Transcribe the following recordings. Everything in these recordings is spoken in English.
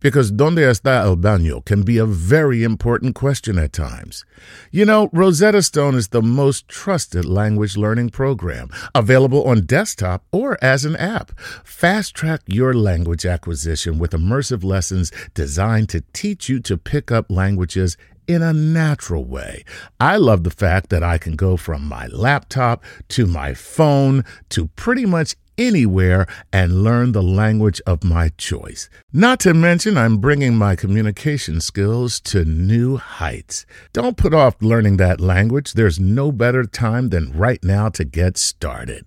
Because donde está el baño can be a very important question at times. You know, Rosetta Stone is the most trusted language learning program, available on desktop or as an app. Fast track your language acquisition with immersive lessons designed to teach you to pick up languages in a natural way. I love the fact that I can go from my laptop to my phone to pretty much anywhere and learn the language of my choice. Not to mention, I'm bringing my communication skills to new heights. Don't put off learning that language. There's no better time than right now to get started.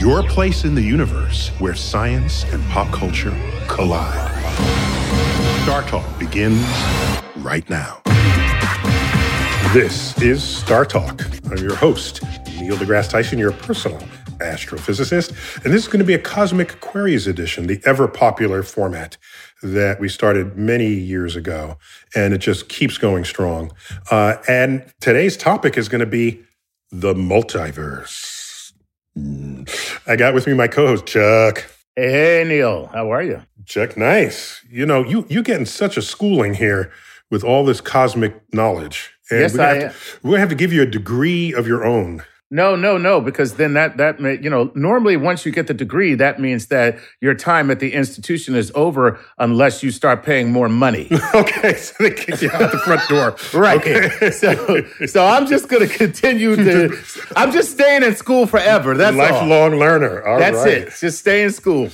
your place in the universe where science and pop culture collide. StarTalk begins right now. This is StarTalk. I'm your host, Neil deGrasse Tyson, your personal astrophysicist. And this is going to be a Cosmic Queries edition, the ever popular format that we started many years ago. And it just keeps going strong. Uh, and today's topic is going to be the multiverse. I got with me my co host, Chuck. Hey, Neil. How are you? Chuck, nice. You know, you, you getting such a schooling here with all this cosmic knowledge. And yes, we're I am. We're going to have to give you a degree of your own. No, no, no, because then that that may, you know normally once you get the degree, that means that your time at the institution is over unless you start paying more money. okay, so they kick you out the front door, right? Okay. so, so I'm just going to continue to. I'm just staying in school forever. That's a lifelong all. learner. All That's right. it. Just stay in school.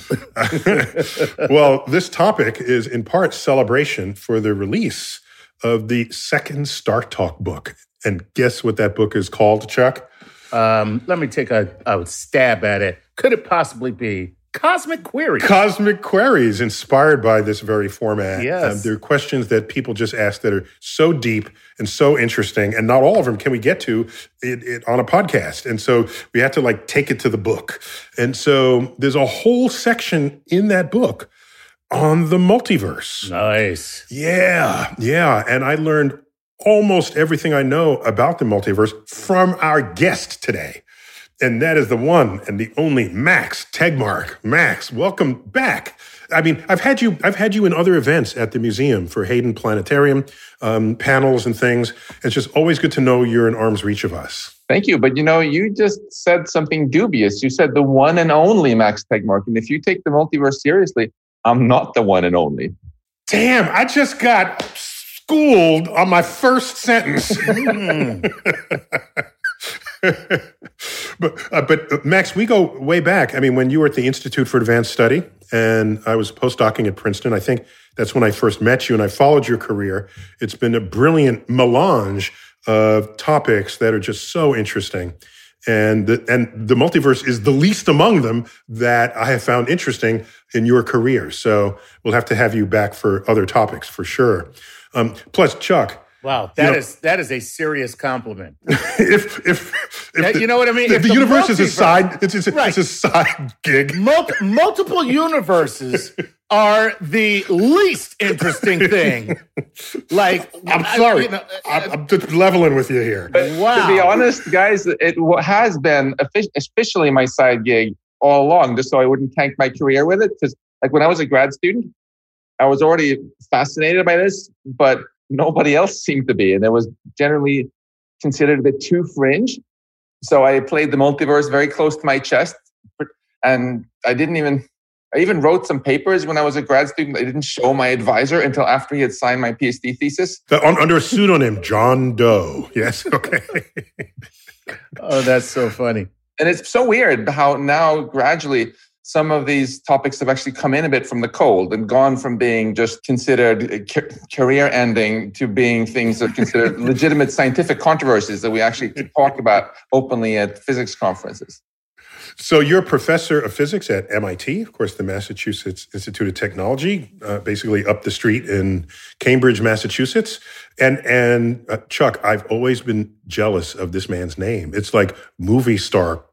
well, this topic is in part celebration for the release of the second StarTalk book, and guess what that book is called, Chuck? Um, let me take a, a stab at it. Could it possibly be Cosmic Queries? Cosmic Queries, inspired by this very format. Yes. Um, there are questions that people just ask that are so deep and so interesting, and not all of them can we get to it, it on a podcast. And so we have to like take it to the book. And so there's a whole section in that book on the multiverse. Nice. Yeah, yeah. And I learned almost everything I know about the multiverse from our guest today. And that is the one and the only Max Tegmark. Max, welcome back. I mean, I've had you, I've had you in other events at the museum for Hayden Planetarium, um, panels and things. It's just always good to know you're in arm's reach of us. Thank you. But you know, you just said something dubious. You said the one and only Max Tegmark. And if you take the multiverse seriously, I'm not the one and only. Damn, I just got schooled on my first sentence. but uh, but uh, Max, we go way back. I mean, when you were at the Institute for Advanced Study, and I was postdocing at Princeton, I think that's when I first met you, and I followed your career. It's been a brilliant melange of topics that are just so interesting. And the, and the multiverse is the least among them that I have found interesting in your career. So we'll have to have you back for other topics for sure. Um, plus, Chuck. Wow, that you know, is that is a serious compliment. if if, if that, the, you know what I mean, the, the universe is a side, it's, it's, right. it's a side gig. Mul- multiple universes are the least interesting thing. Like, I'm sorry, I, you know, I'm, I'm, just leveling with you here. Wow. To be honest, guys, it has been especially my side gig all along, just so I wouldn't tank my career with it. Because, like, when I was a grad student, I was already fascinated by this, but nobody else seemed to be. And it was generally considered a bit too fringe. So I played the multiverse very close to my chest. And I didn't even, I even wrote some papers when I was a grad student. I didn't show my advisor until after he had signed my PhD thesis. The, on, under a pseudonym, John Doe. Yes. Okay. oh, that's so funny. And it's so weird how now gradually some of these topics have actually come in a bit from the cold and gone from being just considered career ending to being things that are considered legitimate scientific controversies that we actually talk about openly at physics conferences. So you're a professor of physics at MIT, of course, the Massachusetts Institute of Technology, uh, basically up the street in Cambridge, Massachusetts. And and uh, Chuck, I've always been jealous of this man's name. It's like movie star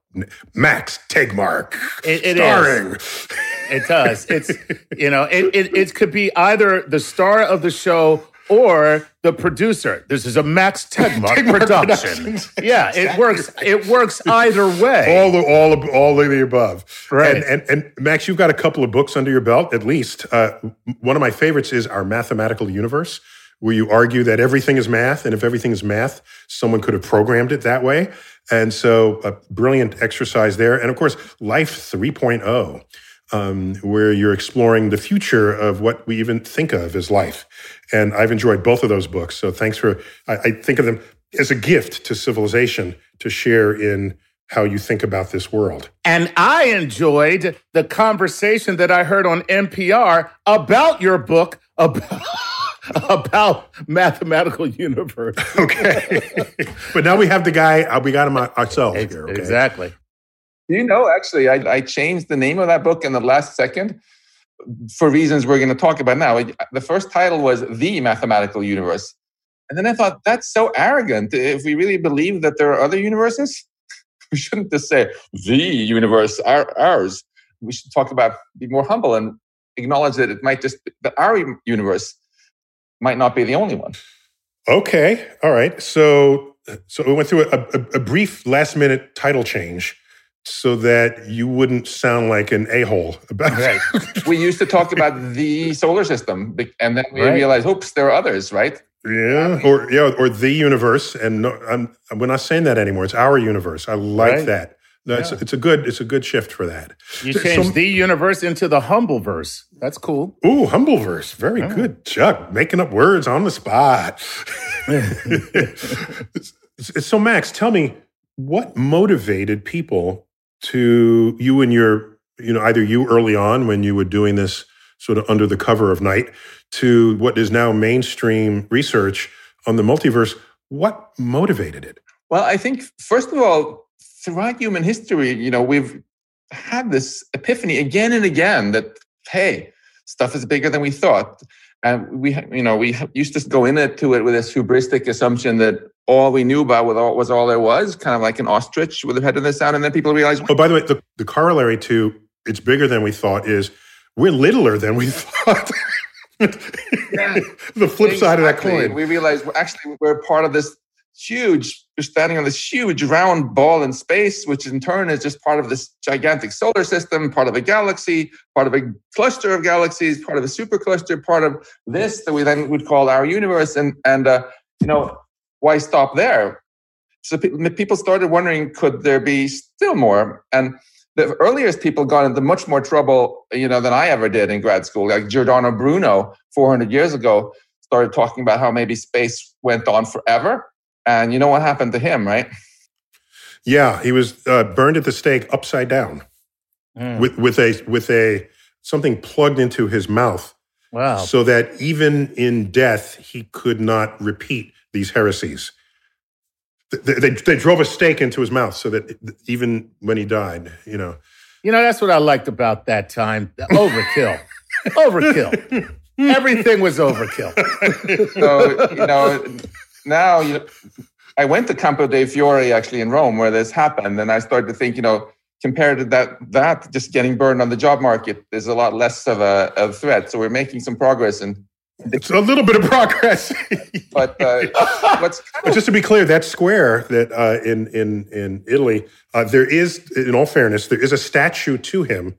Max Tegmark. It, it starring. Is. It does. It's you know, it, it it could be either the star of the show or the producer. This is a Max Tegmark, Tegmark production. yeah, it works. It works either way. All the all of, all of the above. Right. And, and, and Max, you've got a couple of books under your belt, at least. Uh, one of my favorites is Our Mathematical Universe, where you argue that everything is math, and if everything is math, someone could have programmed it that way. And so, a brilliant exercise there. And of course, Life 3.0, um, where you're exploring the future of what we even think of as life. And I've enjoyed both of those books. So, thanks for, I, I think of them as a gift to civilization to share in how you think about this world. And I enjoyed the conversation that I heard on NPR about your book about about mathematical universe. okay, but now we have the guy. Uh, we got him ourselves here. Okay? Exactly. You know, actually, I, I changed the name of that book in the last second for reasons we're going to talk about now. The first title was The Mathematical Universe. And then I thought, that's so arrogant. If we really believe that there are other universes, we shouldn't just say the universe, our, ours. We should talk about, be more humble and acknowledge that it might just, that our universe might not be the only one. Okay. All right. So, so we went through a, a, a brief last minute title change so that you wouldn't sound like an a-hole about right. we used to talk about the solar system and then we right. realized oops there are others right yeah or yeah or the universe and no, I'm, we're not saying that anymore it's our universe i like right. that no, yeah. it's, it's, a good it's a good shift for that. You changed so, the universe into the humble verse. That's cool. Ooh, humble verse. Very yeah. good, Chuck. Making up words on the spot. so, Max, tell me what motivated people to you and your you know either you early on when you were doing this sort of under the cover of night to what is now mainstream research on the multiverse. What motivated it? Well, I think first of all throughout human history, you know, we've had this epiphany again and again that, hey, stuff is bigger than we thought. And we, you know, we used to go into it with this hubristic assumption that all we knew about was all, was all there was, kind of like an ostrich with a head in the sand. And then people realize. Oh, by the way, the, the corollary to it's bigger than we thought is we're littler than we thought. yeah. the flip exactly. side of that coin. We realize we're actually we're part of this huge you're standing on this huge round ball in space which in turn is just part of this gigantic solar system part of a galaxy part of a cluster of galaxies part of a supercluster part of this that we then would call our universe. And and uh, you know why stop there? So people started wondering could there be still more? And the earliest people got into much more trouble you know than i ever did in grad school. Like giordano bruno 400 years ago started talking about how maybe space went on forever and you know what happened to him, right? Yeah, he was uh, burned at the stake upside down mm. with with a with a something plugged into his mouth. Wow! So that even in death, he could not repeat these heresies. They, they, they drove a stake into his mouth so that even when he died, you know. You know, that's what I liked about that time. Overkill. overkill. Everything was overkill. so, you know, now you know, I went to Campo dei Fiori actually in Rome where this happened, and I started to think, you know, compared to that, that just getting burned on the job market is a lot less of a, a threat. So we're making some progress and. It's a little bit of progress, but uh, what's of- just to be clear, that square that uh, in in in Italy, uh, there is, in all fairness, there is a statue to him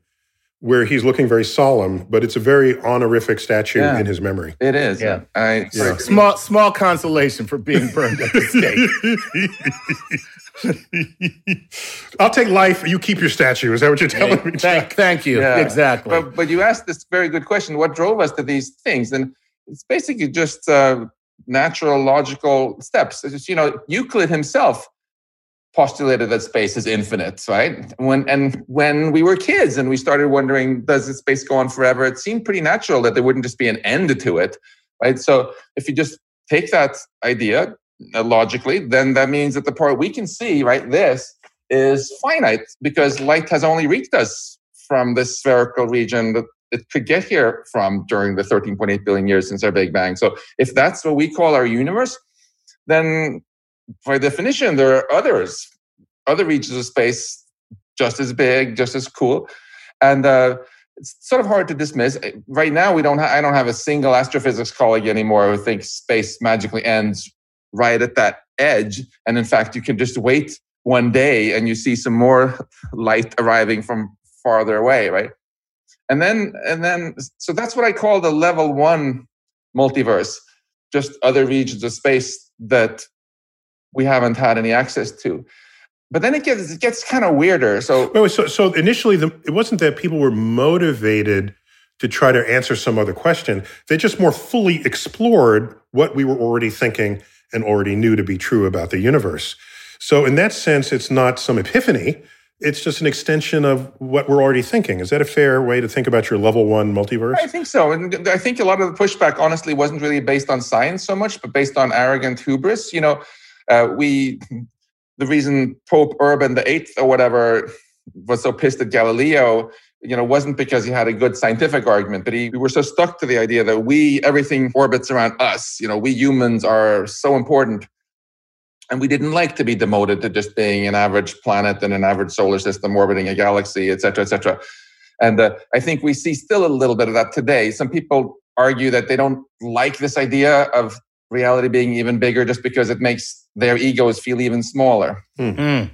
where he's looking very solemn, but it's a very honorific statue Yeah. in his memory. It is. Yeah. I, Yeah. Small small consolation for being burned at the stake. I'll take life. You keep your statue. Is that what you're telling me? thank, thank you. Yeah. Exactly. But, but you asked this very good question. What drove us to these things? And it's basically just uh, natural, logical steps. It's just, you know, Euclid himself postulated that space is infinite, right? When and when we were kids and we started wondering, does this space go on forever? It seemed pretty natural that there wouldn't just be an end to it, right? So if you just take that idea uh, logically, then that means that the part we can see, right, this is finite because light has only reached us from this spherical region that it could get here from during the 13.8 billion years since our Big Bang. So if that's what we call our universe, then by definition, there are others, other regions of space just as big, just as cool. And uh, it's sort of hard to dismiss. Right now, we don't. Ha- I don't have a single astrophysics colleague anymore who thinks space magically ends right at that edge. And in fact, you can just wait one day and you see some more light arriving from farther away, right? And then, and then, so that's what I call the level one multiverse, just other regions of space that we haven't had any access to. But then it gets it gets kind of weirder. So Wait, wait, so, so initially, the, it wasn't that people were motivated to try to answer some other question. They just more fully explored what we were already thinking and already knew to be true about the universe. So, in that sense, it's not some epiphany. It's just an extension of what we're already thinking. Is that a fair way to think about your level one multiverse? I think so. And I think a lot of the pushback, honestly, wasn't really based on science so much, but based on arrogant hubris. You know, uh, we, the reason Pope Urban the Eighth or whatever was so pissed at Galileo, you know, wasn't because he had a good scientific argument, but he, we were so stuck to the idea that we, everything orbits around us. You know, we humans are so important. And we didn't like to be demoted to just being an average planet in an average solar system orbiting a galaxy, et cetera, et cetera. And uh, I think we see still a little bit of that today. Some people argue that they don't like this idea of reality being even bigger just because it makes their egos feel even smaller. Mm.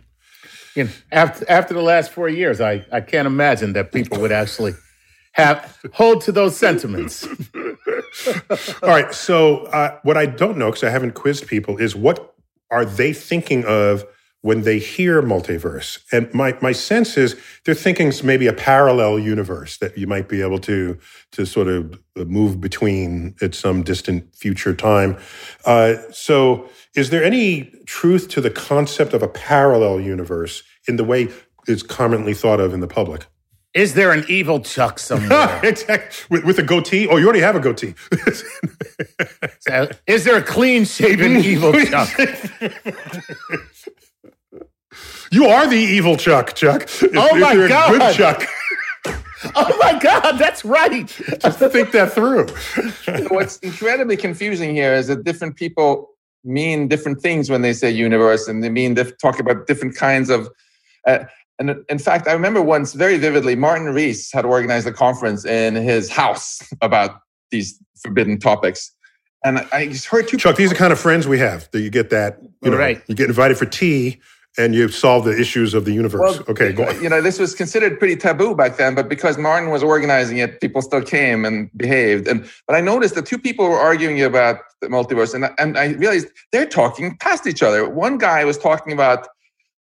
You know, after after the last four years, I, I can't imagine that people would actually have hold to those sentiments. All right. So, uh, what I don't know, because I haven't quizzed people, is what are they thinking of when they hear multiverse? And my, my sense is they're thinking maybe a parallel universe that you might be able to, to sort of move between at some distant future time. Uh, so, is there any truth to the concept of a parallel universe in the way it's commonly thought of in the public? Is there an evil Chuck somewhere? With, with a goatee? Oh, you already have a goatee. Is there a clean shaven evil Chuck? You are the evil Chuck, Chuck. If, Oh my if you're God. good Chuck, Oh my God, that's right. just think that through. What's incredibly confusing here is that different people mean different things when they say universe, and they mean diff- talk about different kinds of. Uh, and in fact, I remember once very vividly, Martin Rees had organized a conference in his house about these forbidden topics, and I just heard two. Chuck, these are the kind of friends we have. That you get that, you know, Right. you get invited for tea and you solve the issues of the universe. okay, go on. You know, this was considered pretty taboo back then, but because Martin was organizing it, people still came and behaved. And but I noticed that two people were arguing about the multiverse, and and I realized they're talking past each other. One guy was talking about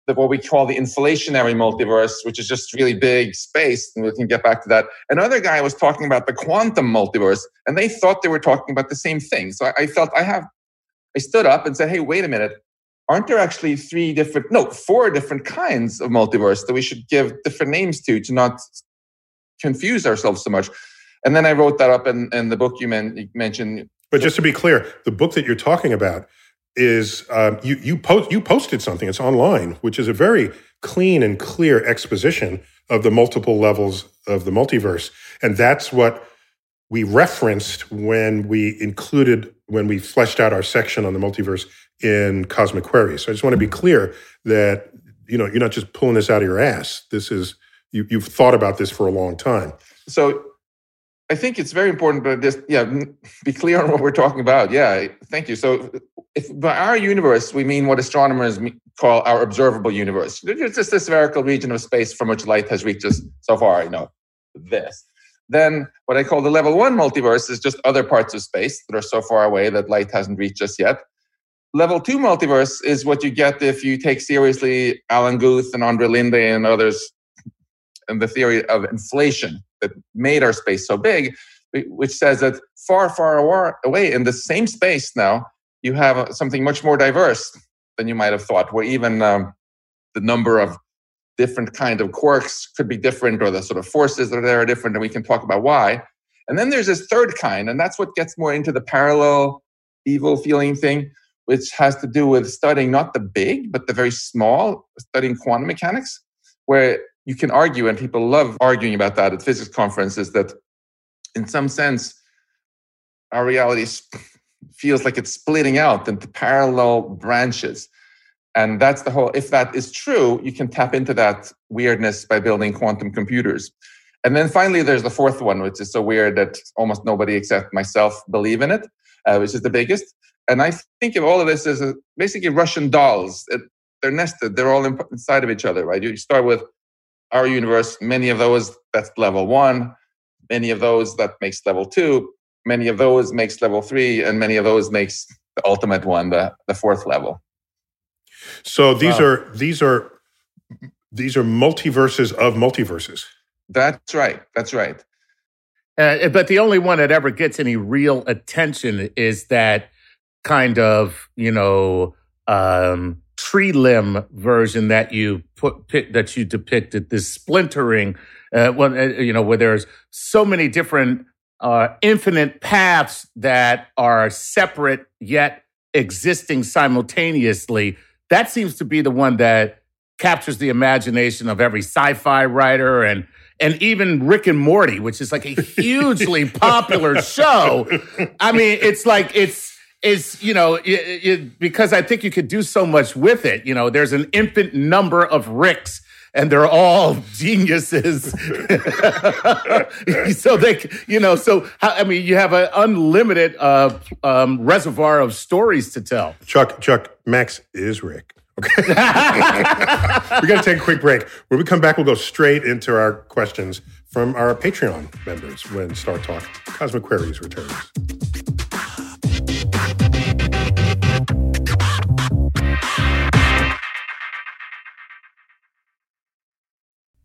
the, what we call the inflationary multiverse, which is just really big space, and we can get back to that. Another guy was talking about the quantum multiverse, and they thought they were talking about the same thing. So I, I felt I have, I stood up and said, "Hey, wait a minute." Aren't there actually three different, no, four different kinds of multiverse that we should give different names to to not confuse ourselves so much? And then I wrote that up in, in the book you, men, you mentioned. But just to be clear, the book that you're talking about is um, you you post you posted something. It's online, which is a very clean and clear exposition of the multiple levels of the multiverse, and that's what we referenced when we included when we fleshed out our section on the multiverse in Cosmic Queries. So I just want to be clear that you know you're not just pulling this out of your ass. This is you, you've thought about this for a long time. So I think it's very important, but just, yeah, be clear on what we're talking about. Yeah, thank you. So if by our universe, we mean what astronomers call our observable universe. It's just a spherical region of space from which light has reached us so far, you know, this. Then what I call the level one multiverse is just other parts of space that are so far away that light hasn't reached us yet. Level two multiverse is what you get if you take seriously Alan Guth and Andre Linde and others and the theory of inflation that made our space so big, which says that far, far away in the same space now, you have something much more diverse than you might have thought, where even um, the number of different kind of quarks could be different or the sort of forces that are there are different and we can talk about why. And then there's this third kind and that's what gets more into the parallel evil feeling thing which has to do with studying not the big but the very small studying quantum mechanics where you can argue and people love arguing about that at physics conferences that in some sense our reality feels like it's splitting out into parallel branches and that's the whole, if that is true, you can tap into that weirdness by building quantum computers. And then finally, there's the fourth one, which is so weird that almost nobody except myself believe in it, uh, which is the biggest. And I think of all of this as a, basically Russian dolls. It, they're nested, they're all inside of each other, right? You start with our universe, many of those, that's level one. Many of those, that makes level two. Many of those makes level three. And many of those makes the ultimate one, the, the fourth level. So these wow. are these are these are multiverses of multiverses. That's right. That's right. Uh, but the only one that ever gets any real attention is that kind of you know um, tree limb version that you put that you depicted. This splintering, uh, well, uh, you know, where there's so many different uh, infinite paths that are separate yet existing simultaneously that seems to be the one that captures the imagination of every sci-fi writer and and even Rick and Morty, which is like a hugely popular show. I mean, it's like it's it's you know it, it, because I think you could do so much with it. You know, there's an infinite number of Ricks. And they're all geniuses. so they, you know, so I mean, you have an unlimited uh, um, reservoir of stories to tell. Chuck, Chuck, Max is Rick. Okay. We're to take a quick break. When we come back, we'll go straight into our questions from our Patreon members when StarTalk Cosmic Queries returns.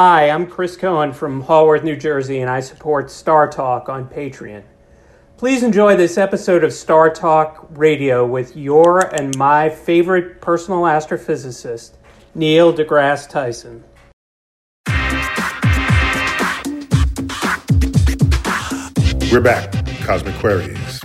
Hi, I'm Chris Cohen from Haworth, New Jersey, and I support StarTalk on Patreon. Please enjoy this episode of StarTalk Radio with your and my favorite personal astrophysicist, Neil deGrasse Tyson. We're back, Cosmic Queries,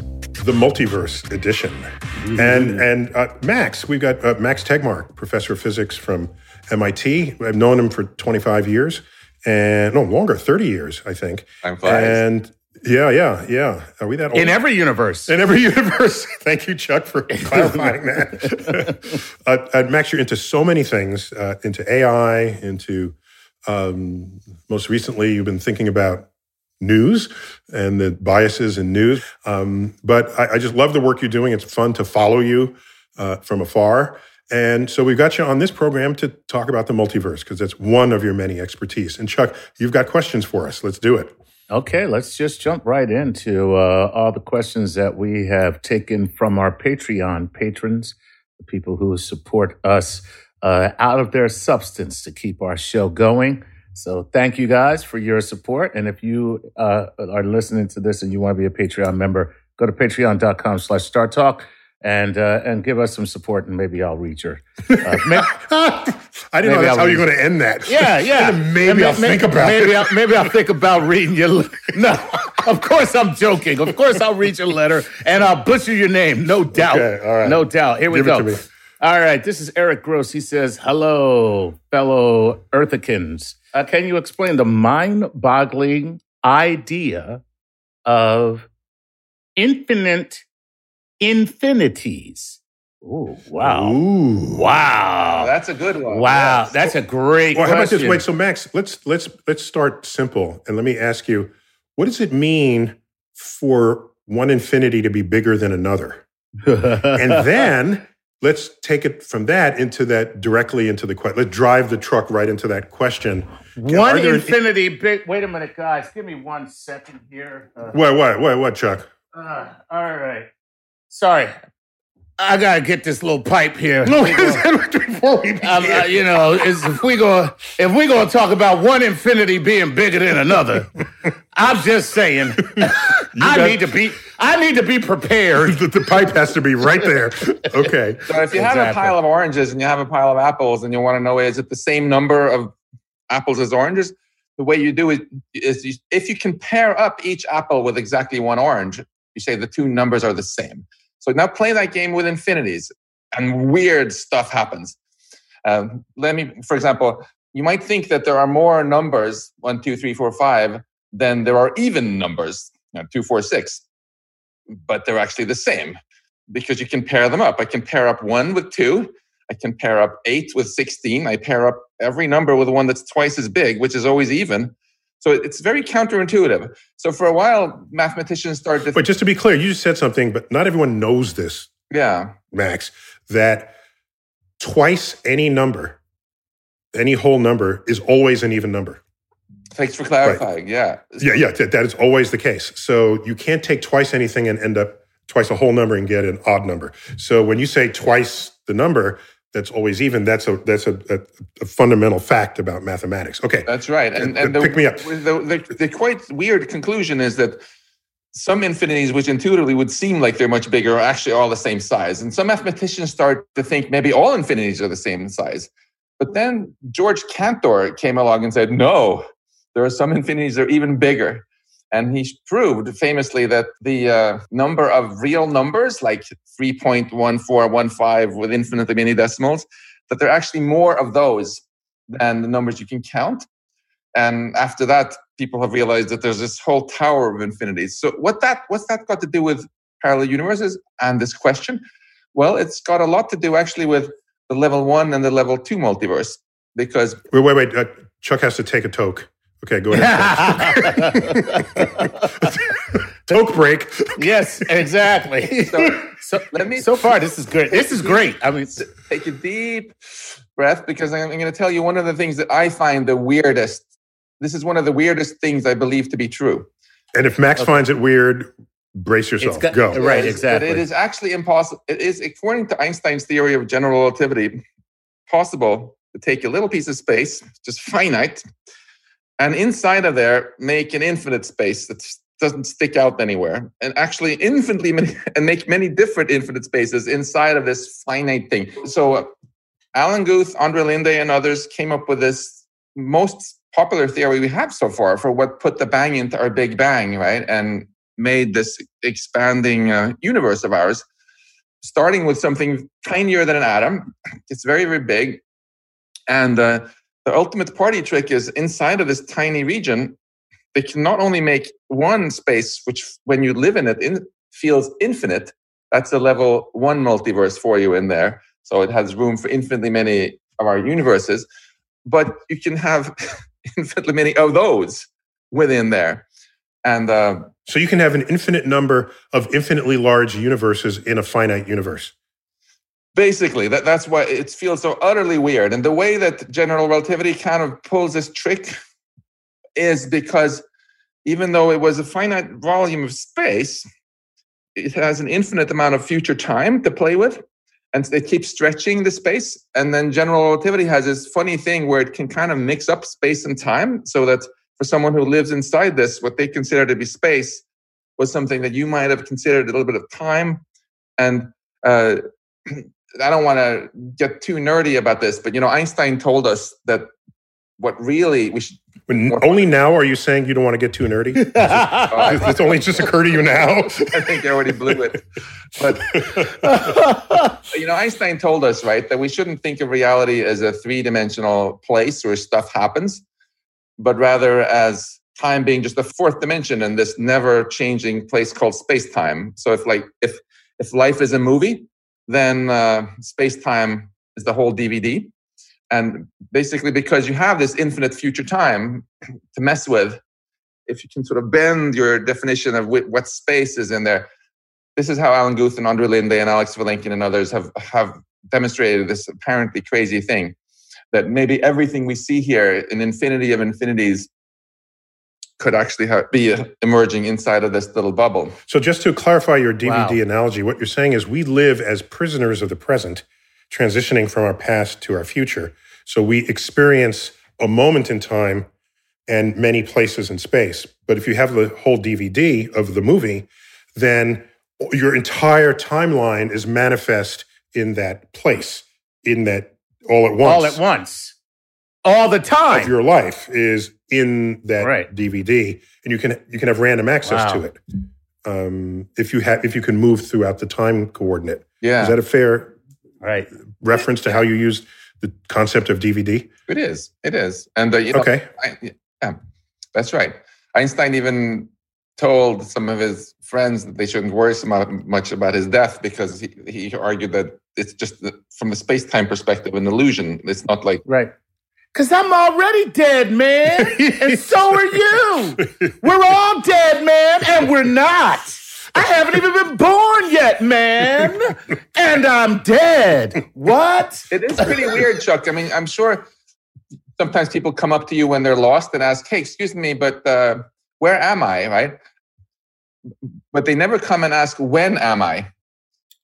the Multiverse Edition, mm-hmm. and and uh, Max. We've got uh, Max Tegmark, professor of physics from MIT. I've known him for 25 years and no longer, 30 years, I think. I'm fine. And Yeah, yeah, yeah. Are we that old? In every universe. In every universe. Thank you, Chuck, for clarifying that. uh, uh, Max, you're into so many things, uh, into AI, into um, most recently, you've been thinking about news and the biases in news. Um, but I, I, just love the work you're doing. It's fun to follow you uh, from afar. And so we've got you on this program to talk about the multiverse because that's one of your many expertise. And Chuck, you've got questions for us. Let's do it. Okay, let's just jump right into uh, all the questions that we have taken from our Patreon patrons, the people who support us uh, out of their substance to keep our show going. So thank you guys for your support. And if you uh, are listening to this and you want to be a Patreon member, go to patreon.com slash StarTalk and uh, and give us some support, and maybe I'll read your. Uh, maybe, I didn't know that's I'll how you're going to end that. Yeah, yeah. maybe I'll think about maybe it. I'll, maybe I'll think about reading your. No, of course I'm joking. Of course I'll read your letter and I'll butcher your name, no doubt. Okay, all right. No doubt. Here we Give go. All right, this is Eric Gross. He says, "Hello, fellow Earthicans. Uh, can you explain the mind-boggling idea of infinite infinities. Oh wow! Ooh. Wow, that's a good one. Wow, yes. that's a great. Well, how about this? Wait, so Max, let's let's let's start simple, and let me ask you, what does it mean for one infinity to be bigger than another? and then let's take it from that into that directly into the question. Let's drive the truck right into that question. One infinity an, big. Wait a minute, guys. Give me one second here. Uh, what? What? What? What? Chuck? Uh, all right. Sorry. I gotta get this little pipe here. No, before we begin. Um, uh, you know, if we go if we gonna talk about one infinity being bigger than another, I'm just saying, I got, need to be I need to be prepared. the, the, pipe has to be right there. Okay. So if you have a pile of oranges and you have a pile of apples, and you want to know is it the same number of apples as oranges? The way you do it is you, if you compare up each apple with exactly one orange, you say the two numbers are the same. So now play that game with infinities, and weird stuff happens. Um, let me, for example, you might think that there are more numbers one, two, three, four, five than there are even numbers you know, two, four, six, but they're actually the same because you can pair them up. I can pair up one with two. I can pair up eight with 16. I pair up every number with one that's twice as big, which is always even. So it's very counterintuitive. So for a while, mathematicians started. To but just to be clear, you just said something, but not everyone knows this. Yeah, Max, that twice any number, any whole number, is always an even number. Thanks for clarifying. Right. Yeah, yeah, yeah. That is always the case. So you can't take twice anything and end up twice a whole number and get an odd number. So when you say twice the number, that's always even. That's a that's a, a, a, fundamental fact about mathematics. Okay, that's right. And, uh, and, the, pick me up. The, the, the, quite weird conclusion is that some infinities, which intuitively would seem like they're much bigger, are actually all the same size. And some mathematicians start to think maybe all infinities are the same size. But then George Cantor came along and said, no, there are some infinities that are even bigger. And he proved famously that the uh, number of real numbers, like 3.1415 with infinitely many decimals, that there are actually more of those than the numbers you can count. And after that, people have realized that there's this whole tower of infinities. So what that what's that got to do with parallel universes and this question? Well, it's got a lot to do actually with the level one and the level two multiverse. Because wait, wait, wait. Uh, Chuck has to take a toke. Okay, go ahead. Toke break. yes, exactly. So, so, let me. So far, this is good. This is great. I mean, take a deep breath because I'm, I'm going to tell you one of the things that I find the weirdest. This is one of the weirdest things I believe to be true. And if Max okay. finds it weird, brace yourself. Got, Go. Right, exactly. But it is actually impossible. It is, according to Einstein's theory of general relativity, possible to take a little piece of space, just finite, and inside of there make an infinite space that doesn't stick out anywhere. And actually infinitely many, and make many different infinite spaces inside of this finite thing. So uh, alan guth andre linde and others came up with this most popular theory we have so far for what put the bang into our big bang right? And made this expanding uh, universe of ours starting with something tinier than an atom. It's very very big. And uh, the ultimate party trick is inside of this tiny region, they can not only make one space, which when you live in it, in, feels infinite. That's a level one multiverse for you in there. So it has room for infinitely many of our universes, but you can have infinitely many of those within there. And uh, so you can have an infinite number of infinitely large universes in a finite universe. Basically, that, that's why it feels so utterly weird. And the way that general relativity kind of pulls this trick is because even though it was a finite volume of space, it has an infinite amount of future time to play with. And it keeps stretching the space. And then general relativity has this funny thing where it can kind of mix up space and time so that for someone who lives inside this, what they consider to be space was something that you might have considered a little bit of time. And uh, I don't want to get too nerdy about this, but you know, Einstein told us that what really we should. Only now are you saying you don't want to get too nerdy? it's only just occurred to you now. I think I already blew it. But you know, Einstein told us right that we shouldn't think of reality as a three-dimensional place where stuff happens, but rather as time being just a fourth dimension in this never-changing place called space-time. So if like if if life is a movie, then uh, space time is the whole DVD. And basically, because you have this infinite future time to mess with, if you can sort of bend your definition of what space is in there, this is how Alan Guth and Andre Linde and Alex Vilenkin and others have, have demonstrated this apparently crazy thing that maybe everything we see here, an infinity of infinities, could actually have, be emerging inside of this little bubble. So, just to clarify your DVD wow. analogy, what you're saying is we live as prisoners of the present, transitioning from our past to our future. So, we experience a moment in time and many places in space. But if you have the whole DVD of the movie, then your entire timeline is manifest in that place, in that all at once. All at once. All the time. Of your life is in that right. DVD, and you can you can have random access wow. to it um, if you have if you can move throughout the time coordinate. Yeah, is that a fair right reference to how you use the concept of DVD? It is. It is. And uh, you know, okay, I, yeah, that's right. Einstein even told some of his friends that they shouldn't worry so much about his death because he, he argued that it's just from the space time perspective an illusion. It's not like right Cause I'm already dead, man. and so are you. We're all dead, man, and we're not. I haven't even been born yet, man. And I'm dead. What? It is pretty weird, Chuck. I mean, I'm sure sometimes people come up to you when they're lost and ask, hey, excuse me, but uh, where am I? Right? But they never come and ask, when am I?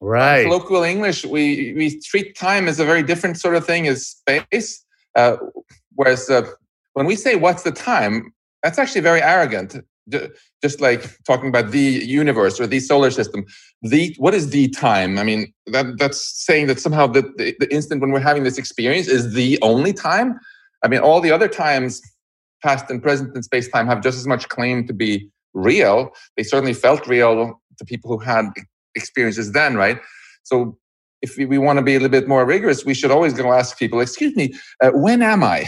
Right. In colloquial English, we, we treat time as a very different sort of thing as space. Uh, whereas uh, when we say what's the time, that's actually very arrogant. Just like talking about the universe or the solar system, the what is the time? I mean, that that's saying that somehow the, the, the instant when we're having this experience is the only time. I mean, all the other times, past and present in space time, have just as much claim to be real. They certainly felt real to people who had experiences then, right? So if we, we want to be a little bit more rigorous, we should always go ask people, excuse me, uh, when am I?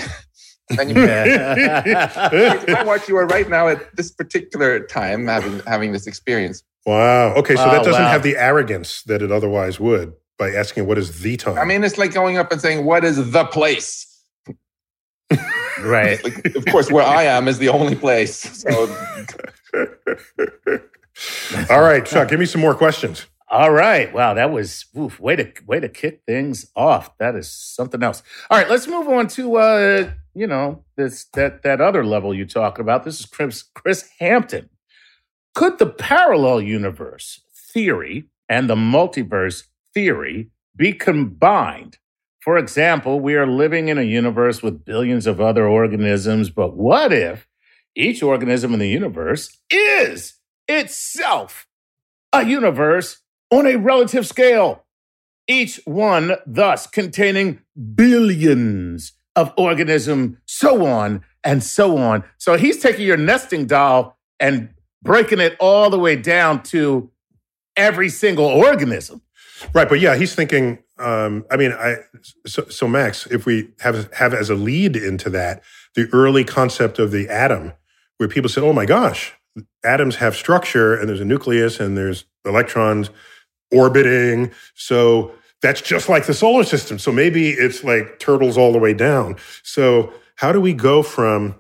and you, I watch you are right now at this particular time having having this experience. Wow. Okay, so that doesn't wow. have the arrogance that it otherwise would by asking what is the time. I mean, it's like going up and saying, "What is the place?" right. like, of course, where I am is the only place. So. All right, Chuck, give me some more questions. All right. Wow, that was oof, way to way to kick things off. That is something else. All right, let's move on to uh, you know, this that that other level you talk about. This is Chris Chris Hampton. Could the parallel universe theory and the multiverse theory be combined? For example, we are living in a universe with billions of other organisms, but what if each organism in the universe is itself a universe on a relative scale, each one thus containing billions of organisms, so on and so on. So he's taking your nesting doll and breaking it all the way down to every single organism. Right, but yeah, he's thinking. Um, I mean, I so, so Max, if we have have as a lead into that the early concept of the atom, where people said, "Oh my gosh, atoms have structure, and there's a nucleus, and there's electrons orbiting." So that's just like the solar system. So maybe it's like turtles all the way down. So how do we go from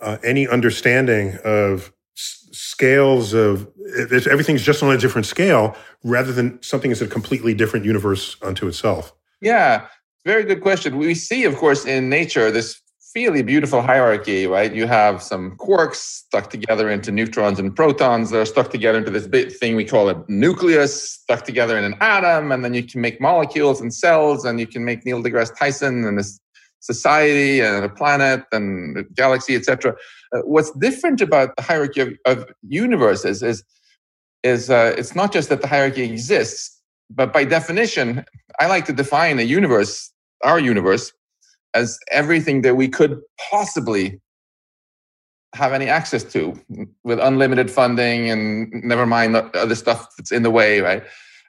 uh, any understanding of s- scales of everything's just on a different scale rather than something is a completely different universe unto itself? Yeah, very good question. We see, of course, in nature this really beautiful hierarchy, right? You have some quarks stuck together into neutrons and protons that are stuck together into this big thing we call a nucleus, stuck together in an atom, and then you can make molecules and cells, and you can make Neil deGrasse Tyson and this society and a planet and a galaxy, etc. Uh, what's different about the hierarchy of, of universes is is uh, it's not just that the hierarchy exists, but by definition, I like to define a universe, our universe, as everything that we could possibly have any access to with unlimited funding and never mind the other stuff that's in the way, right?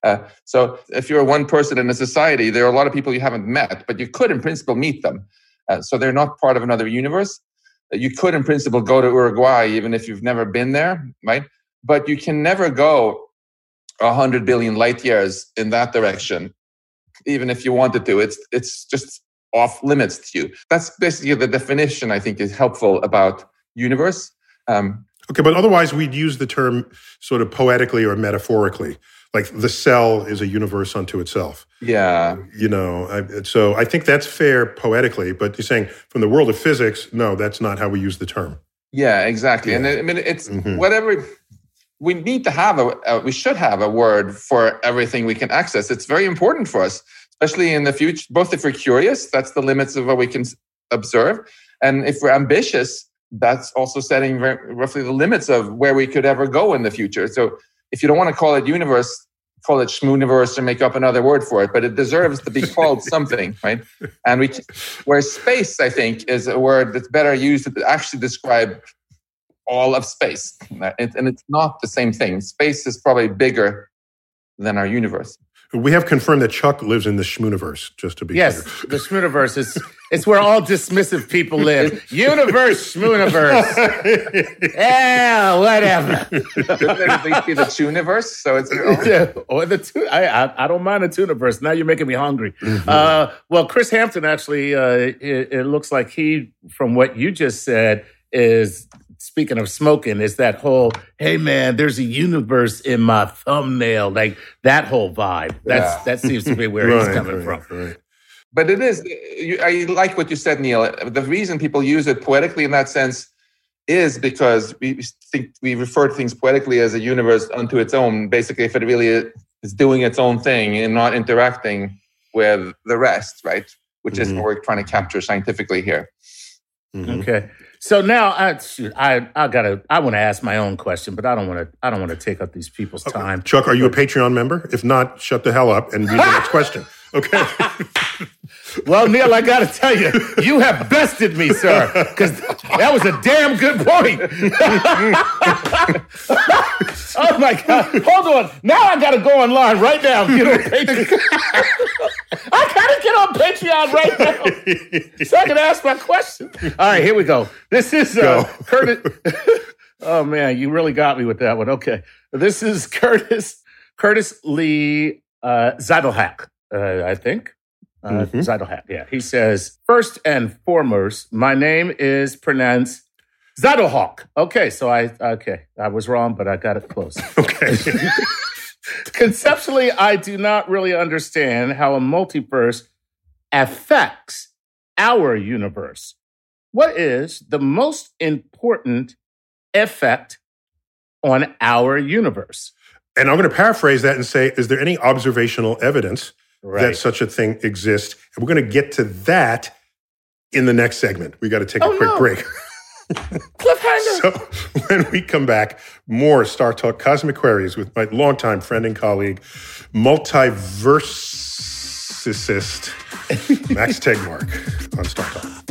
Uh, so if you're one person in a society, there are a lot of people you haven't met, but you could in principle meet them. Uh, so they're not part of another universe. Uh, you could in principle go to Uruguay even if you've never been there, right? But you can never go 100 billion light years in that direction, even if you wanted to. It's, it's just off limits to you. That's basically the definition I think is helpful about universe. Um, okay, but otherwise we'd use the term sort of poetically or metaphorically like the cell is a universe unto itself. Yeah. You know, I, so I think that's fair poetically, but you're saying from the world of physics, no, that's not how we use the term. Yeah, exactly. Yeah. And I mean, it's mm-hmm. whatever we need to have a, a, we should have a word for everything we can access. It's very important for us, especially in the future, both if we're curious, that's the limits of what we can observe. And if we're ambitious, that's also setting roughly the limits of where we could ever go in the future. So if you don't want to call it universe, call it schmooniverse or make up another word for it, but it deserves to be called something, right? And we, where space, I think, is a word that's better used to actually describe all of space. And it's not the same thing. Space is probably bigger than our universe. We have confirmed that Chuck lives in the Schmooniverse, just to be yes, clear. the Schmooniverse is it's where all dismissive people live. Universe, Schmooniverse. yeah, whatever. At least be the Tuniverse, so it's yeah, or the tu- I, I, I don't mind the Tuniverse. Now you're making me hungry. Mm-hmm. Uh, well, Chris Hampton actually, uh, it, it looks like he, from what you just said, is speaking of smoking, is that whole, hey man, there's a universe in my thumbnail, like that whole vibe. That's yeah. that seems to be where right, he's coming right, from. Right. But it is. I like what you said, Neil. The reason people use it poetically in that sense is because we think we refer to things poetically as a universe unto its own. Basically, if it really is doing its own thing and not interacting with the rest, right? Which mm-hmm. is what we're trying to capture scientifically here. Mm-hmm. Okay. So now I I I gotta I want to ask my own question, but I don't want to I don't want to take up these people's time. Chuck, are you a Patreon member? If not, shut the hell up and read the next question. Okay. well, Neil, I got to tell you, you have bested me, sir, because that was a damn good point. oh my God! Hold on. Now I got to go online right now. Get on Patreon. I got to get on Patreon right now so I can ask my question. All right, here we go. This is uh, Curtis. oh man, you really got me with that one. Okay, this is Curtis Curtis Lee uh, Zeidelhack uh, I think. Uh, mm-hmm. yeah. He says, first and foremost, my name is pronounced Zadelhawk. Okay, so I, okay, I was wrong, but I got it close. Okay. Conceptually, I do not really understand how a multiverse affects our universe. What is the most important effect on our universe? And I'm going to paraphrase that and say, is there any observational evidence right. that such a thing exists. And we're going to get to that in the next segment. We got to take oh, a quick no. break. Cliffhanger. So when we come back, more StarTalk Cosmic Queries with my longtime friend and colleague, multiversicist Max Tegmark on StarTalk.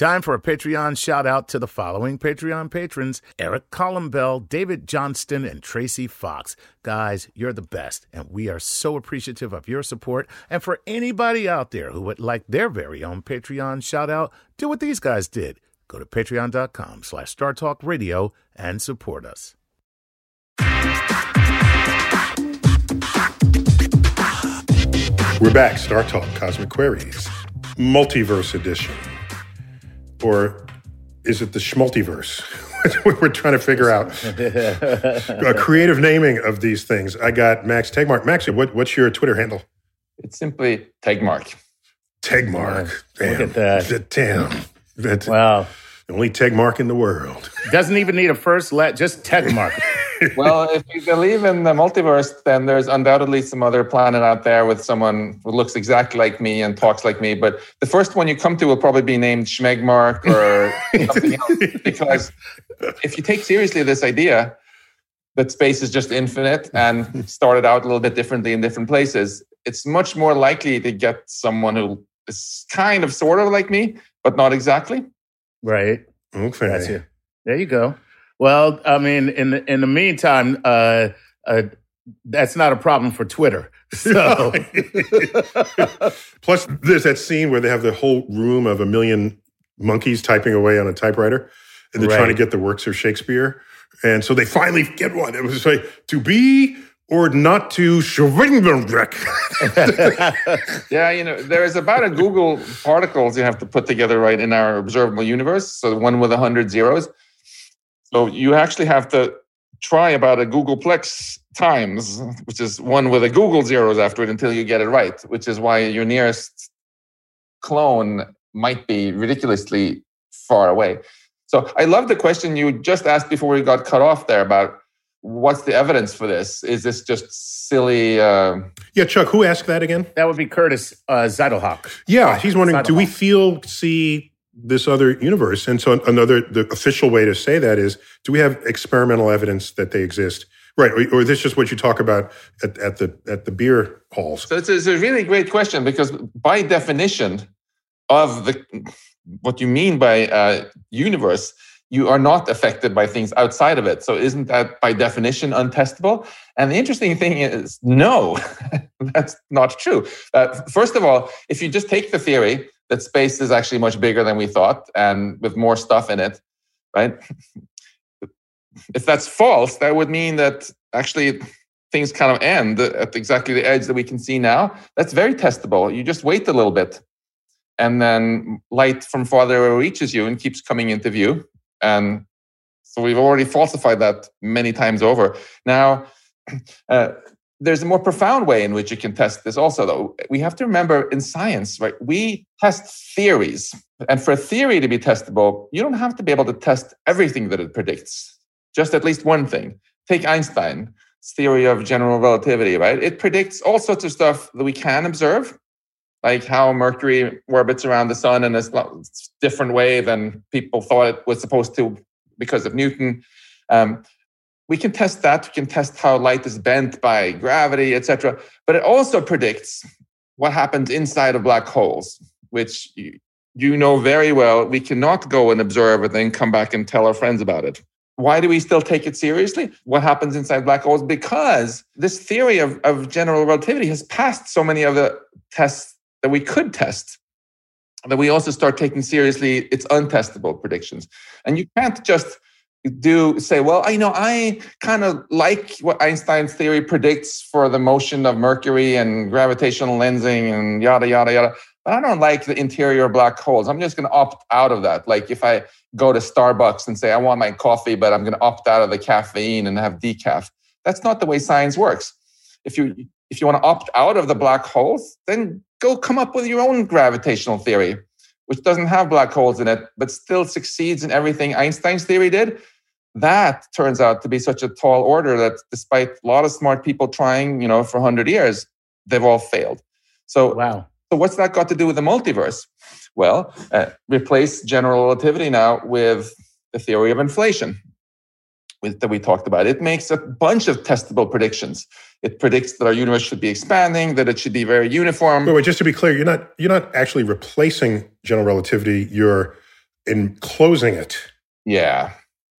Time for a Patreon shout out to the following Patreon patrons Eric Columbell, David Johnston, and Tracy Fox. Guys, you're the best, and we are so appreciative of your support. And for anybody out there who would like their very own Patreon shout out, do what these guys did. Go to patreon.com slash startalkradio and support us. We're back. StarTalk Cosmic Queries, Multiverse Edition. Or is it the Schmultiverse? We're trying to figure out a uh, creative naming of these things. I got Max Tegmark. Max, what, what's your Twitter handle? It's simply Tegmark. Tegmark. Damn. Look at that. Damn. That's Wow. The only Tegmark in the world. Doesn't even need a first let, just Tegmark. well, if you believe in the multiverse, then there's undoubtedly some other planet out there with someone who looks exactly like me and talks like me. But the first one you come to will probably be named Schmegmark or something else. Because if you take seriously this idea that space is just infinite and started out a little bit differently in different places, it's much more likely to get someone who is kind of sort of like me, but not exactly. Right. Okay. Gotcha. There you go. Well, I mean, in the in the meantime, uh, uh, that's not a problem for Twitter. So Plus, there's that scene where they have the whole room of a million monkeys typing away on a typewriter, and they're Right. trying to get the works of Shakespeare. And so they finally get one. It was like to be or not to Schwingenbeck. Yeah, you know, there is about a googol particles you have to put together right in our observable universe. So one with a hundred zeros. So you actually have to try about a googolplex times, which is one with a googol zeros after it until you get it right, which is why your nearest clone might be ridiculously far away. So I love the question you just asked before we got cut off there about what's the evidence for this? Is this just silly? Uh, yeah, Chuck, who asked that again? that would be Curtis uh, Zeidelhawk. Yeah, he's wondering, do we feel, see this other universe? And so another, the official way to say that is, do we have experimental evidence that they exist? Right. Or, or is this just what you talk about at, at the at the beer halls? So it's, it's a really great question because by definition of the what you mean by uh, universe, you are not affected by things outside of it. So isn't that by definition untestable? And the interesting thing is, no, that's not true. Uh, first of all, if you just take the theory that space is actually much bigger than we thought and with more stuff in it, right? if that's false, that would mean that actually things kind of end at exactly the edge that we can see now. That's very testable. You just wait a little bit, and then light from farther reaches you and keeps coming into view. And so we've already falsified that many times over. Now, uh, there's a more profound way in which you can test this also, though. We have to remember in science, right? We test theories. And for a theory to be testable, you don't have to be able to test everything that it predicts, just at least one thing. Take Einstein's theory of general relativity, right? It predicts all sorts of stuff that we can observe, like how Mercury orbits around the sun in a different way than people thought it was supposed to because of Newton. Um, we can test that. We can test how light is bent by gravity, etc. But it also predicts what happens inside of black holes, which you, know very well. We cannot go and observe and then come back and tell our friends about it. Why do we still take it seriously? What happens inside black holes? Because this theory of, of general relativity has passed so many of the tests that we could test that we also start taking seriously its untestable predictions. And you can't just do say, well, I know I kind of like what Einstein's theory predicts for the motion of Mercury and gravitational lensing and yada yada yada. But I don't like the interior black holes. I'm just going to opt out of that. Like if I go to Starbucks and say I want my coffee, but I'm going to opt out of the caffeine and have decaf. That's not the way science works. If you if you want to opt out of the black holes, then go come up with your own gravitational theory, which doesn't have black holes in it, but still succeeds in everything Einstein's theory did. that turns out to be such a tall order that despite a lot of smart people trying, you know, for 100 years, they've all failed. So, wow. So what's that got to do with the multiverse? Well, uh, replace general relativity now with the theory of inflation with, that we talked about. It makes a bunch of testable predictions. It predicts that our universe should be expanding, that it should be very uniform. Wait, wait, just to be clear, you're not you're not actually replacing general relativity. You're enclosing it. Yeah.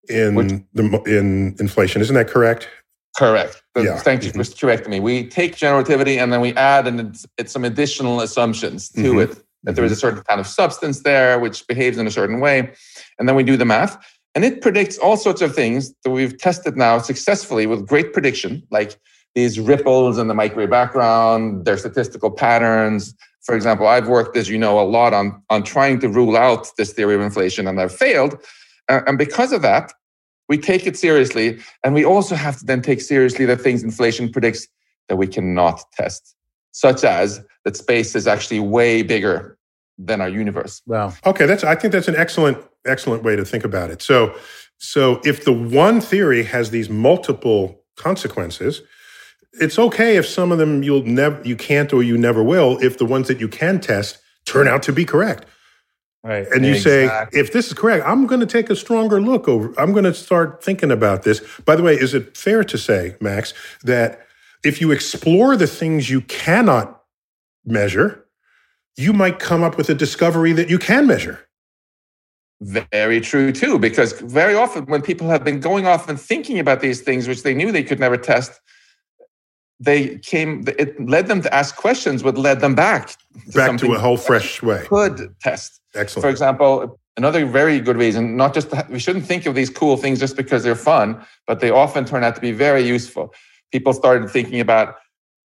In Which, the in inflation, isn't that correct? Correct. Yeah. Thank you for mm-hmm. correcting me. We take general relativity and then we add and it's some additional assumptions to mm-hmm. it. That there is a mm-hmm. certain kind of substance there which behaves in a certain way. And then we do the math. And it predicts all sorts of things that we've tested now successfully with great prediction, like these ripples in the microwave background, their statistical patterns. For example, I've worked, as you know, a lot on, on trying to rule out this theory of inflation, and I've failed. and because of that, we take it seriously. And we also have to then take seriously the things inflation predicts that we cannot test, such as that space is actually way bigger than our universe. Wow. Okay, that's I think that's an excellent excellent way to think about it. So so if the one theory has these multiple consequences, it's okay if some of them you'll never you can't or you never will if the ones that you can test turn out to be correct. Right. And you exactly. say, if this is correct, I'm going to take a stronger look over. I'm going to start thinking about this. By the way, is it fair to say, Max, that if you explore the things you cannot measure, you might come up with a discovery that you can measure. Very true, too, because very often when people have been going off and thinking about these things, which they knew they could never test, they came, it led them to ask questions, what led them back. To back to a whole fresh way. Could test. Excellent. For example, another very good reason, not just, we shouldn't think of these cool things just because they're fun, but they often turn out to be very useful. People started thinking about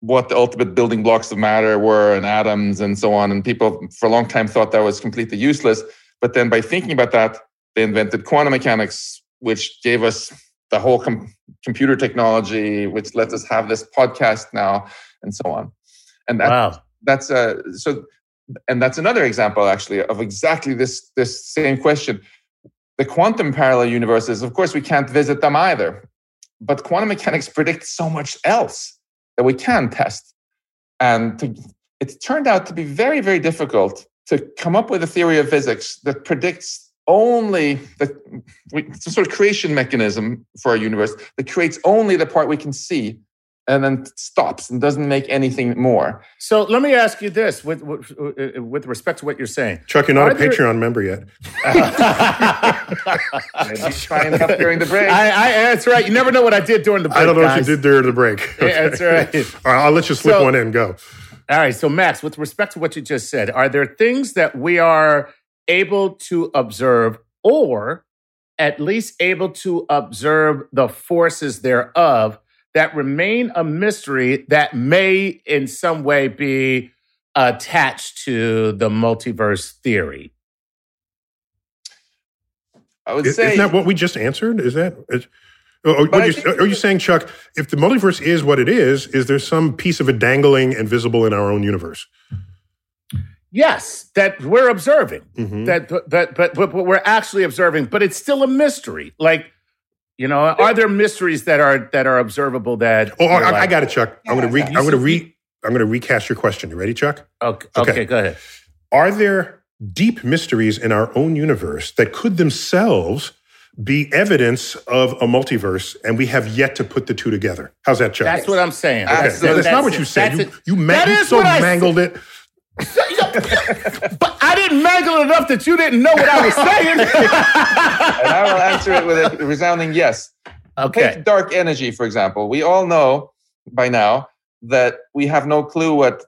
what the ultimate building blocks of matter were and atoms and so on. And people for a long time thought that was completely useless. But then by thinking about that, they invented quantum mechanics, which gave us the whole com- computer technology, which lets us have this podcast now and so on. And that, wow. that's a, so, and that's another example actually of exactly this, this same question. The quantum parallel universes, of course, we can't visit them either, but quantum mechanics predicts so much else that we can test. And to, it turned out to be very, very difficult to come up with a theory of physics that predicts only the it's a sort of creation mechanism for our universe that creates only the part we can see and then stops and doesn't make anything more. So let me ask you this with with, uh, with respect to what you're saying. Chuck, you're not Are a there... Patreon member yet. Maybe sign up during the break. I, I, that's right. You never know what I did during the break. I don't know guys. what you did during the break. Okay. Yeah, that's right. All right, I'll let you slip so, one in. Go. All right. So, Max, with respect to what you just said, are there things that we are able to observe or at least able to observe the forces thereof that remain a mystery that may in some way be attached to the multiverse theory? I would say. Isn't that what we just answered? Is that. Is, oh, you, are you saying, Chuck, if the multiverse is what it is, is there some piece of it dangling and visible in our own universe? Yes, that we're observing. Mm-hmm. That, but, but, but, but we're actually observing, but it's still a mystery. Like, you know, are there mysteries that are that are observable that? Oh, I, like, I, got it, Chuck. I'm going to re. I'm going to re. I'm going to recast your question. You ready, Chuck? Okay. Okay. okay go ahead. Are there deep mysteries in our own universe that could themselves be evidence of a multiverse, and we have yet to put the two together? How's that, Chuck? That's what I'm saying. Okay. That's, that's, not what you said. You, you, man- you so mangled it but I didn't mangle it enough that you didn't know what I was saying. and I will answer it with a resounding yes. Okay. Take dark energy, for example. We all know by now that we have no clue what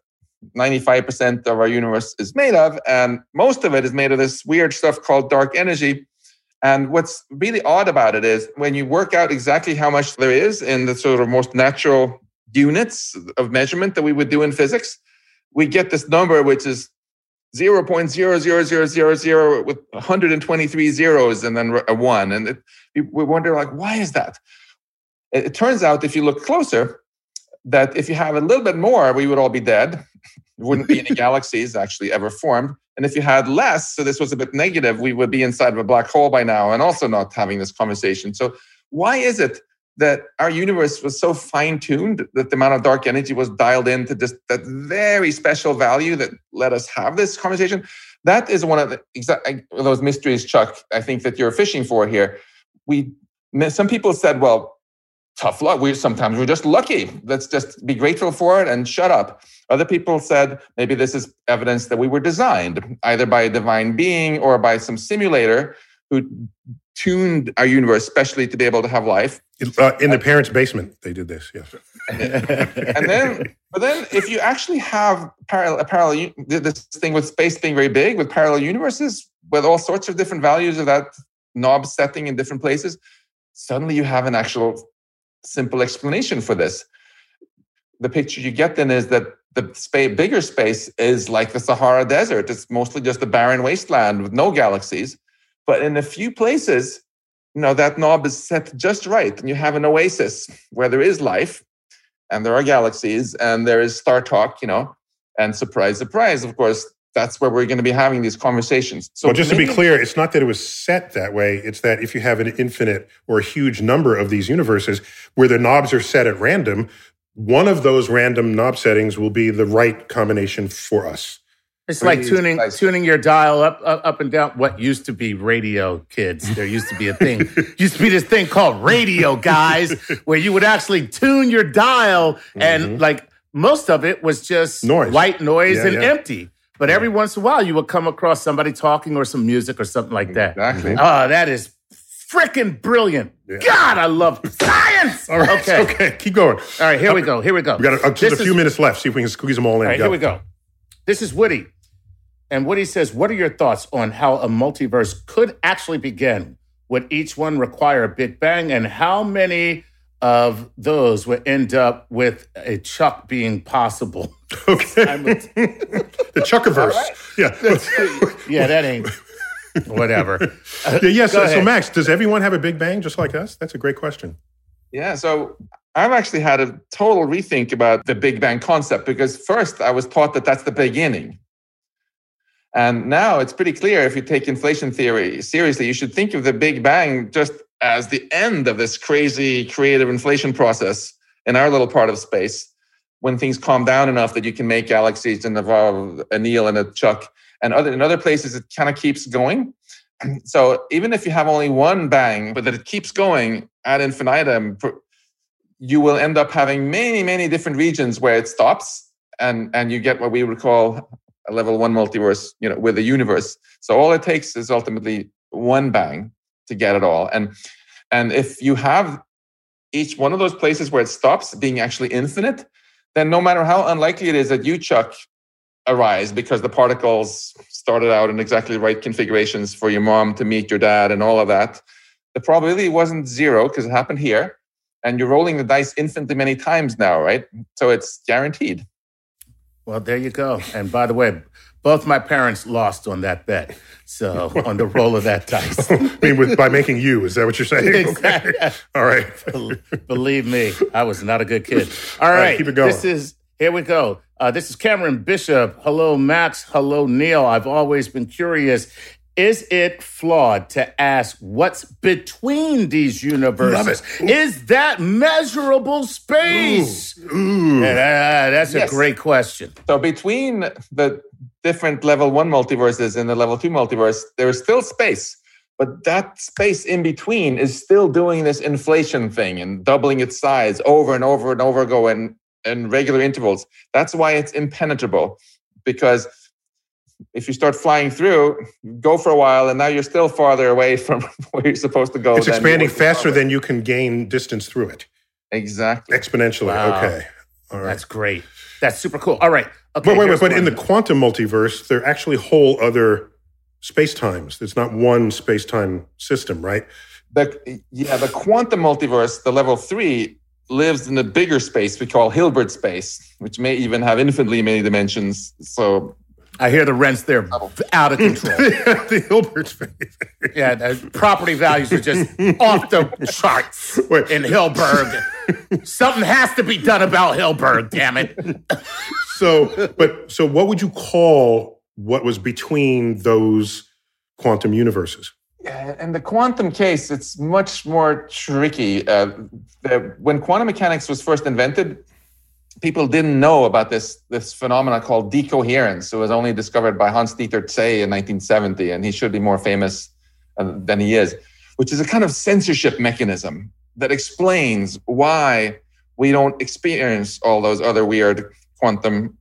95% of our universe is made of. And most of it is made of this weird stuff called dark energy. And what's really odd about it is when you work out exactly how much there is in the sort of most natural units of measurement that we would do in physics, we get this number, which is 0.00000 with 123 zeros and then a one. And it, we wonder, like, why is that? It, it turns out, if you look closer, that if you have a little bit more, we would all be dead. there wouldn't be any galaxies actually ever formed. And if you had less, so this was a bit negative, we would be inside of a black hole by now and also not having this conversation. So, why is it that our universe was so fine tuned that the amount of dark energy was dialed into just that very special value that let us have this conversation? That is one of the exact those mysteries, Chuck. I think that you're fishing for here. We some people said, well, tough luck. We sometimes we're just lucky. Let's just be grateful for it and shut up. Other people said maybe this is evidence that we were designed either by a divine being or by some simulator who tuned our universe specially to be able to have life. Uh, in the parents' basement, they did this. Yes. and then, but then, if you actually have parallel, parallel, this thing with space being very big, with parallel universes, with all sorts of different values of that knob setting in different places, suddenly you have an actual simple explanation for this. The picture you get then is that the space, bigger space is like the Sahara Desert. It's mostly just a barren wasteland with no galaxies. But in a few places, you know, that knob is set just right. And you have an oasis where there is life and there are galaxies and there is StarTalk, you know, and surprise, surprise, of course, that's where we're going to be having these conversations. So, well, just maybe, to be clear, it's not that it was set that way. It's that if you have an infinite or a huge number of these universes where the knobs are set at random, one of those random knob settings will be the right combination for us. It's like tuning tuning your dial up, up up and down. What used to be radio, kids. There used to be a thing. used to be this thing called radio, guys, where you would actually tune your dial, and mm-hmm. like most of it was just noise. white noise yeah, and yeah. empty. But every once in a while, you would come across somebody talking or some music or something like that. Exactly. Oh, that is freaking brilliant. Yeah. God, I love science. all right. Okay. Okay. Keep going. All right. Here we go. Here we go. We got a, uh, just a few is, minutes left. See if we can squeeze them all in. All right. Go. Here we go. This is Woody. And Woody says, What are your thoughts on how a multiverse could actually begin? Would each one require a Big Bang? And how many of those would end up with a Chuck being possible? Okay. the Chuckiverse. Right. Yeah. yeah, that ain't whatever. yeah, yes. so, so, Max, does everyone have a Big Bang just like us? That's a great question. Yeah. So I've actually had a total rethink about the Big Bang concept because first I was taught that that's the beginning. And now it's pretty clear if you take inflation theory seriously, you should think of the Big Bang just as the end of this crazy creative inflation process in our little part of space when things calm down enough that you can make galaxies and evolve a Neil and a Chuck. And other, in other places, it kind of keeps going. So even if you have only one bang, but that it keeps going ad infinitum, you will end up having many, many different regions where it stops and, and you get what we would call a level one multiverse, you know, with the universe. So all it takes is ultimately one bang to get it all. And and if you have each one of those places where it stops being actually infinite, then no matter how unlikely it is that you, Chuck, arise because the particles started out in exactly the right configurations for your mom to meet your dad and all of that, the probability wasn't zero because it happened here. And you're rolling the dice infinitely many times now, right? So it's guaranteed. Well, there you go. And by the way, both my parents lost on that bet. So on the roll of that dice. I mean, with, by making you, is that what you're saying? Exactly. Okay. All right. Believe me, I was not a good kid. All right. All right keep it going. This is, here we go. Uh, this is Cameron Bishop. Hello, Max. Hello, Neil. I've always been curious is it flawed to ask what's between these universes? Is that measurable space? Ooh. Ooh. Uh, that's yes. a great question. So, between the different level one multiverses and the level two multiverse, there is still space. But that space in between is still doing this inflation thing and doubling its size over and over and over again in, in regular intervals. That's why it's impenetrable because if you start flying through, go for a while, and now you're still farther away from where you're supposed to go. It's expanding faster than you can gain distance through it. Exactly. Exponentially. Wow. Okay. All right. That's great. That's super cool. All right. Okay, but wait, wait, but in the quantum multiverse, there are actually whole other space times. There's not one space time system, right? The, yeah, the quantum multiverse, the level three, lives in a bigger space we call Hilbert space, which may even have infinitely many dimensions. So I hear the rents there out of control. the Hilbert's yeah, the property values are just off the charts Wait. in Hillberg. Something has to be done about Hillberg, damn it. So, but so what would you call what was between those quantum universes? Yeah, in the quantum case, it's much more tricky. Uh, the, when quantum mechanics was first invented, people didn't know about this this phenomenon called decoherence. It was only discovered by Hans Dieter Zeh in 1970, and he should be more famous uh, than he is, which is a kind of censorship mechanism that explains why we don't experience all those other weird quantum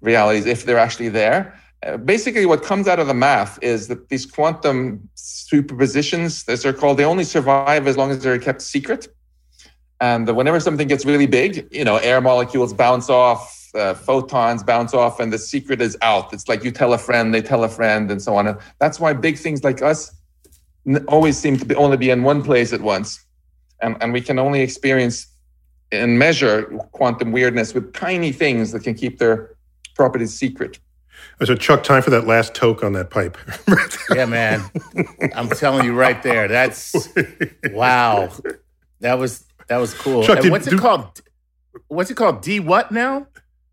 realities if they're actually there. Uh, basically, what comes out of the math is that these quantum superpositions, as they're called, they only survive as long as they're kept secret. And whenever something gets really big, you know, air molecules bounce off, uh, photons bounce off, and the secret is out. It's like you tell a friend, they tell a friend, and so on. And that's why big things like us n- always seem to be only be in one place at once, and and we can only experience and measure quantum weirdness with tiny things that can keep their properties secret. So, Chuck, time for that last toke on that pipe. Yeah, man. I'm telling you right there. That's wow. That was that was cool. Chuck, and did- what's it do- called? What's it called? D what now?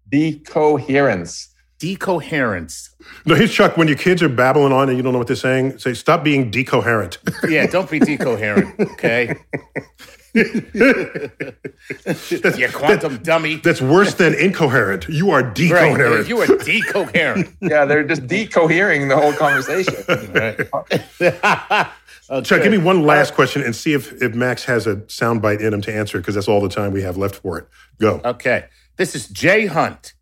Decoherence. Decoherence. no, here's Chuck. When your kids are babbling on and you don't know what they're saying, say, stop being decoherent. Yeah, don't be decoherent, okay? You quantum dummy. That's worse than incoherent. You are Right. decoherent. You are decoherent. Yeah, they're just decohering the whole conversation. Right. Chuck, give me one last question and see if, if Max has a soundbite in him to answer because that's all the time we have left for it. Go. Okay. This is Jay Hunt.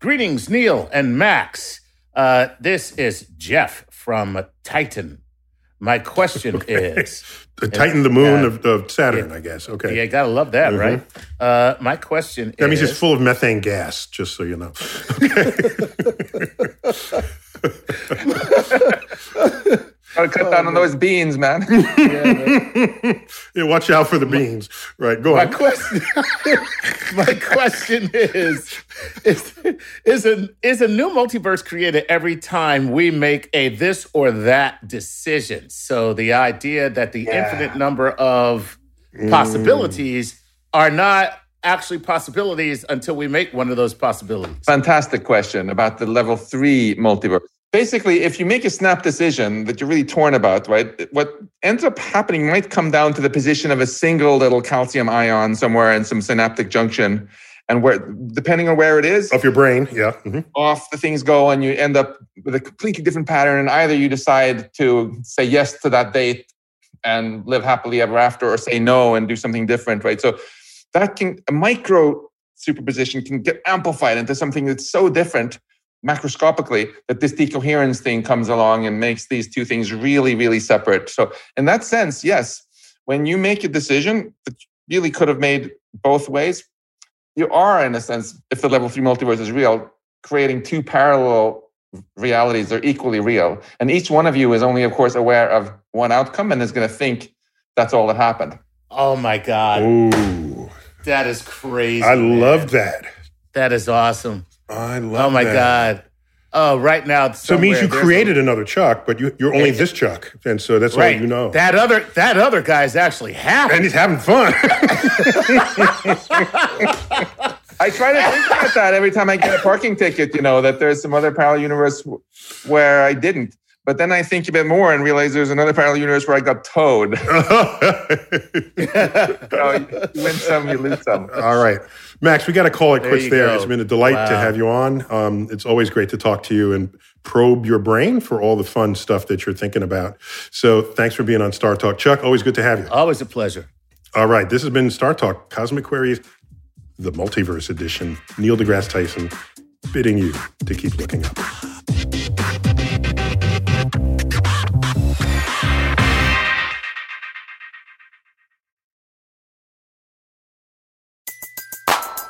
Greetings, Neil and Max. Uh, this is Jeff from Titan. My question is The Titan, the moon yeah. of, of Saturn, I guess. Okay. Yeah, gotta love that, right? Uh, my question Mm-hmm. That is means it's full of methane gas, just so you know. Gotta cut down on those beans, man. Yeah, watch out for the beans. Right, go my on. question. my question is: is is a is a new multiverse created every time we make a this or that decision? So the idea that the infinite number of Mm. possibilities are not actually possibilities until we make one of those possibilities. Fantastic question about the level three multiverse. Basically, if you make a snap decision that you're really torn about, right, what ends up happening might come down to the position of a single little calcium ion somewhere in some synaptic junction. And where, depending on where it is, Of your brain, yeah. mhm. off the things go, and you end up with a completely different pattern. And either you decide to say yes to that date and live happily ever after, or say no and do something different, right? So that can a micro superposition can get amplified into something that's so different macroscopically that this decoherence thing comes along and makes these two things really, really separate. So in that sense, yes, when you make a decision that you really could have made both ways, you are, in a sense, if the level three multiverse is real, creating two parallel realities that are equally real. And each one of you is only, of course, aware of one outcome and is going to think that's all that happened. Oh my god, Ooh, that is crazy! I man. love that. that. Is awesome. I oh love Oh my that. god. Oh, right now. So it means you somewhere there's a- created another Chuck, but you, you're only Yeah. this Chuck. And so that's right. all you know. That other that other guy's actually happy. and he's having fun. I try to think about that every time I get a parking ticket, you know, that there's some other parallel universe where I didn't. But then I think a bit more and realize there's another parallel universe where I got towed. You you win some, you lose some. All right. Max, we got to call it There quits you there. go. It's been a delight to have you on. Um, it's always great to talk to you and probe your brain for all the fun stuff that you're thinking about. So thanks for being on StarTalk. Chuck, always good to have you. Always a pleasure. All right. This has been StarTalk Cosmic Queries, the multiverse edition. Neil deGrasse Tyson bidding you to keep looking up.